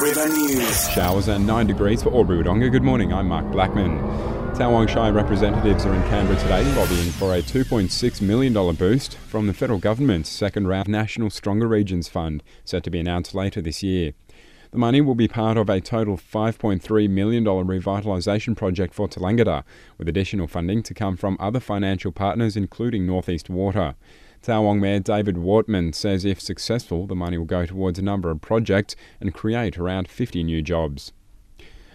River News. Showers and 9 degrees for Albury Wodonga. Good morning, I'm Mark Blackman. Towong Shire representatives are in Canberra today lobbying for a $2.6 million boost from the federal government's second round National Stronger Regions Fund, set to be announced later this year. The money will be part of a total $5.3 million revitalisation project for Tallangatta, with additional funding to come from other financial partners, including Northeast Water. Towong Mayor David Wortman says if successful, the money will go towards a number of projects and create around 50 new jobs.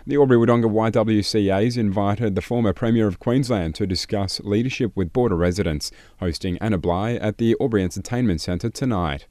The Albury Wodonga YWCA's invited the former Premier of Queensland to discuss leadership with border residents, hosting Anna Bligh at the Albury Entertainment Centre tonight.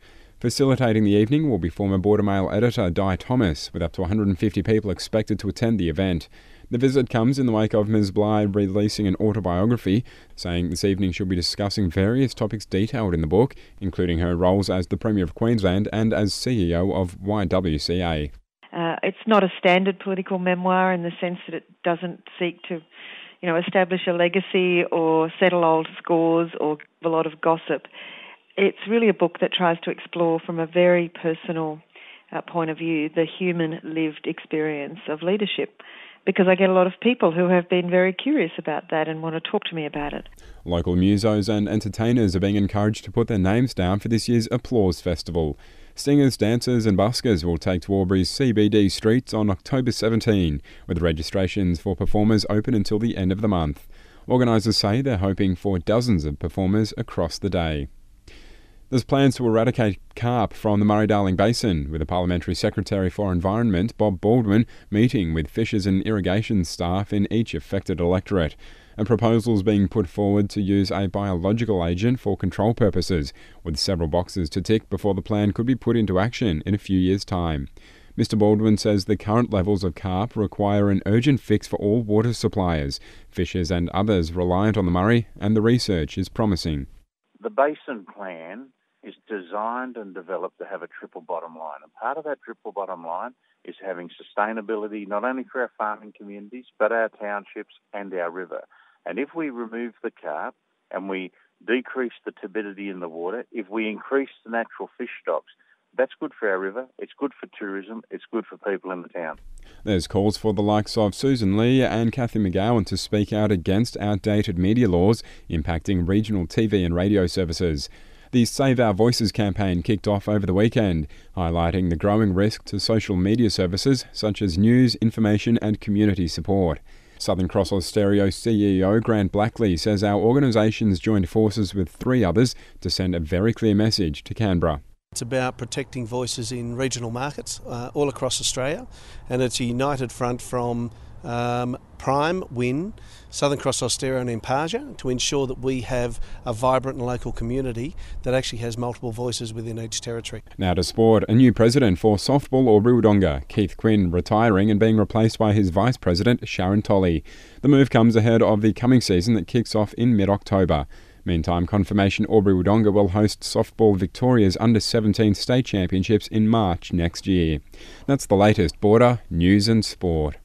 Facilitating the evening will be former Border Mail editor Di Thomas, with up to 150 people expected to attend the event. The visit comes in the wake of Ms. Bligh releasing an autobiography, saying this evening she'll be discussing various topics detailed in the book, including her roles as the Premier of Queensland and as CEO of YWCA. Uh, it's not a standard political memoir in the sense that it doesn't seek to, you know, establish a legacy or settle old scores or a lot of gossip. It's really a book that tries to explore from a very personal uh, point of view the human lived experience of leadership because I get a lot of people who have been very curious about that and want to talk to me about it. Local musos and entertainers are being encouraged to put their names down for this year's Applause Festival. Singers, dancers, and buskers will take to Albury's CBD streets on October 17, with registrations for performers open until the end of the month. Organisers say they're hoping for dozens of performers across the day. There's plans to eradicate carp from the Murray Darling Basin, with the Parliamentary Secretary for Environment, Bob Baldwin, meeting with fishers and irrigation staff in each affected electorate and proposals being put forward to use a biological agent for control purposes, with several boxes to tick before the plan could be put into action in a few years' time. Mr. Baldwin says the current levels of carp require an urgent fix for all water suppliers, fishers, and others reliant on the Murray, and the research is promising. The basin plan is designed and developed to have a triple bottom line. And part of that triple bottom line is having sustainability not only for our farming communities, but our townships and our river. And if we remove the carp and we decrease the turbidity in the water, if we increase the natural fish stocks, that's good for our river, it's good for tourism, it's good for people in the town. There's calls for the likes of Susan Lee and Cathy McGowan to speak out against outdated media laws impacting regional TV and radio services. The Save Our Voices campaign kicked off over the weekend, highlighting the growing risk to social media services such as news, information, and community support. Southern Cross Austereo CEO Grant Blackley says our organisations joined forces with three others to send a very clear message to Canberra. It's about protecting voices in regional markets uh, all across Australia, and it's a united front from um, Prime, Win, Southern Cross Austereo and Imparja to ensure that we have a vibrant and local community that actually has multiple voices within each territory. Now to sport, a new president for softball or Wodonga, Keith Quinn, retiring and being replaced by his vice president, Sharon Tolley. The move comes ahead of the coming season that kicks off in mid-October. Meantime, confirmation Albury Wodonga will host Softball Victoria's Under 17 State Championships in March next year. That's the latest border news and sport.